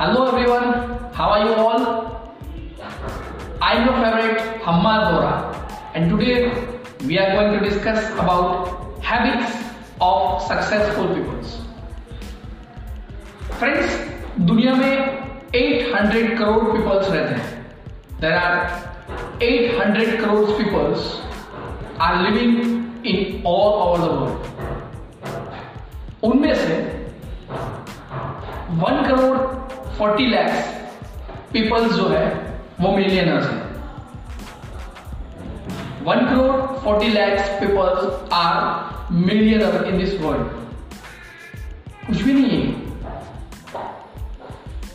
Hello everyone how are you all I am favourite हम्मा दोरा and today we are going to discuss about habits of successful peoples friends दुनिया में 800 crore peoples रहते हैं. There are 800 crore peoples are living in all over the world उनमें से one crore forty lakhs peoples जो है, वो मिलियनर्स हैं। One crore forty lakhs peoples are millionaire in this world कुछ भी नहीं है।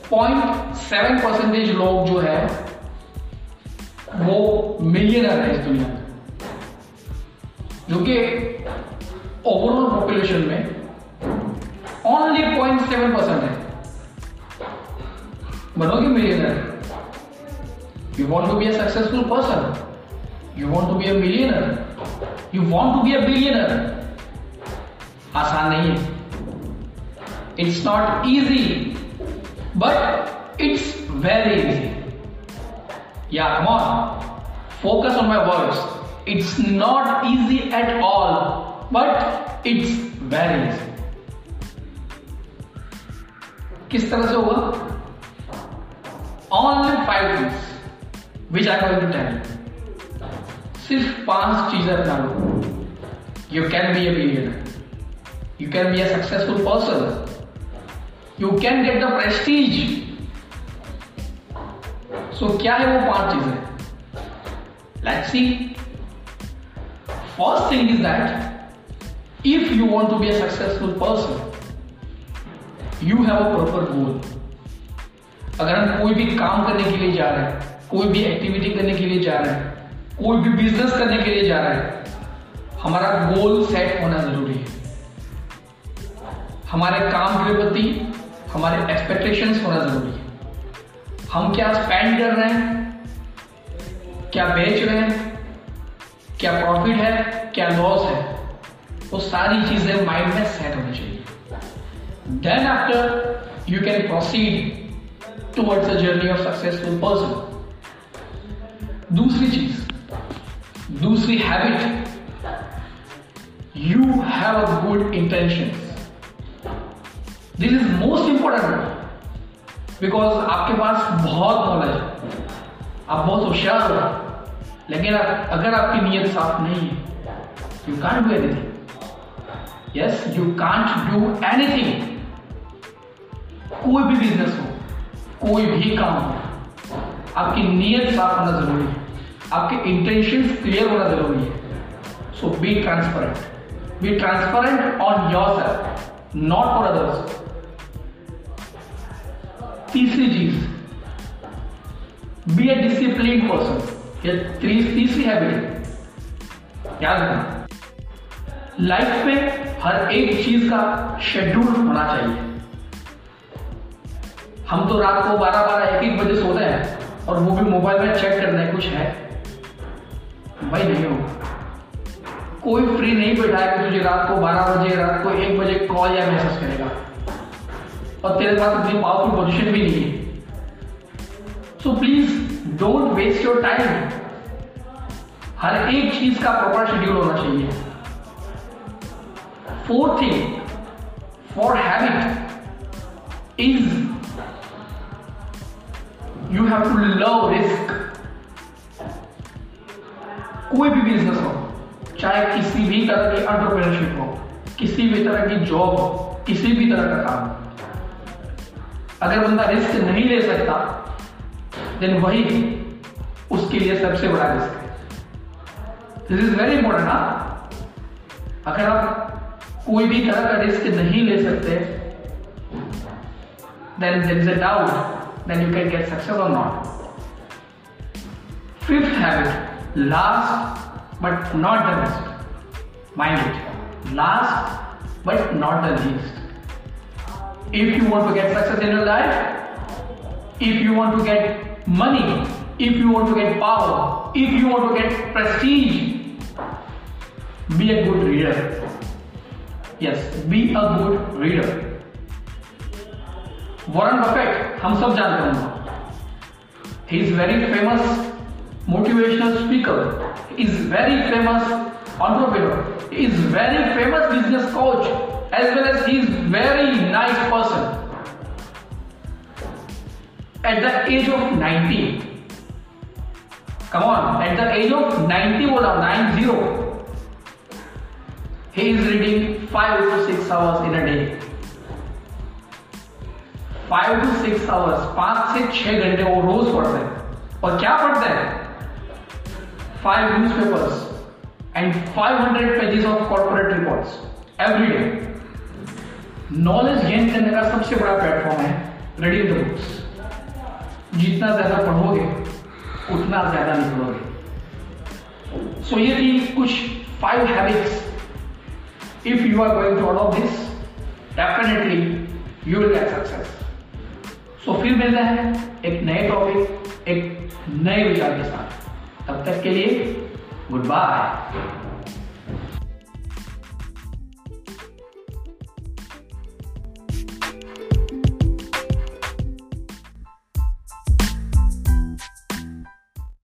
पॉइंट सेवन परसेंटेज लोग जो है, वो मिलियनर है इस दुनिया में। जो कि ओवरऑल पॉपुलेशन में ओनली पॉइंट सेवन परसेंट है। बनोगे millionaire you want to be a successful person you want to be a millionaire you want to be a billionaire आसान नहीं है। It's not easy but it's very easy या come on focus on my words it's not easy at all but it's very easy किस तरह से होगा? only five things which I going to tell सिर्फ पांच चीजें अपना लो you can be a billionaire you can be a successful person you can get the prestige so क्या है वो पांच चीजें let's see first thing is that if you want to be a successful person you have a proper goal अगर हम कोई भी काम करने के लिए जा रहे हैं, कोई भी एक्टिविटी करने के लिए जा रहे हैं, कोई भी बिज़नेस करने के लिए जा रहे हैं, हमारा गोल सेट होना ज़रूरी है। हमारे काम के प्रति हमारे एक्सपेक्टेशंस होना ज़रूरी है। हम क्या स्पेंड कर रहे हैं, क्या बेच रहे हैं, क्या प्रॉफिट है, क्या लॉस है, वो सारी चीज़ें माइंड में सेट होनी चाहिए। Then after you can proceed towards the journey of successful person दूसरी चीज़ दूसरी habit you have a good intention this is most important because आपके पास बहुत नॉलेज है। आप बहुत होशियार हो। लेकिन आप, अगर आपकी नीयत साफ़ नहीं है you can't do anything yes you can't do anything कोई भी बिज़नेस हो। कोई भी काम आपकी नीयत साफ़ होना ज़रूरी है। आपके इंटेंशन क्लियर होना ज़रूरी है। So be transparent be transparent on your self not for others तीसरी चीज़ बी ए डिसिप्लिन पर्सन या तीसरी हैबिट याद रखना। लाइफ में हर एक चीज़ का शेड्यूल होना चाहिए। हम तो रात को बारह बारह एक एक बजे सोते हैं और वो भी मोबाइल में चेक करना है, कुछ है। भाई नहीं हो कोई फ्री नहीं बैठा है कि तुझे रात को बारह बजे, रात को एक बजे कॉल या मैसेज करेगा। और तेरे पास इतनी पावरफुल पोजिशन भी नहीं है। So please don't waste your time हर एक चीज़ का प्रॉपर शेड्यूल होना चाहिए। Fourth thing for habit is you have to love risk कोई भी बिज़नेस हो, चाहे किसी भी तरह की एंटरप्रेन्योरशिप हो, किसी भी तरह की जॉब हो, किसी भी तरह का काम अगर बंदा रिस्क नहीं ले सकता देन वही उसके लिए सबसे बड़ा रिस्क है। दिस इज़ वेरी इंपॉर्टेंट ना अगर आप कोई भी तरह का रिस्क नहीं ले सकते then there is a doubt then you can get success or not. Fifth habit, last but not the least. Mind it, last but not the least. If you want to get success in your life, if you want to get money, if you want to get power, if you want to get prestige, be a good reader. Yes, be a good reader. Warren Buffett हम सब जानते होंगे। He is very famous motivational speaker is very famous entrepreneur is very famous business coach as well as is very nice person at the age of ninety come on at the age of ninety बोला nine zero he is reading five to six hours in a day five to six hours पाँच से छह घंटे वो रोज पढ़ते हैं। और क्या पढ़ते हैं? Five newspapers and 500 pages of corporate reports every day knowledge gain करने का सबसे बड़ा प्लेटफॉर्म है रीडिंग द बुक्स जितना ज़्यादा पढ़ोगे, उतना ज़्यादा निकलोगे सो ये थी कुछ five habits if you are going to adopt this definitely you will get success so फिर मिलते हैं एक नए टॉपिक एक नए विचार के साथ। तब तक के लिए गुड बाय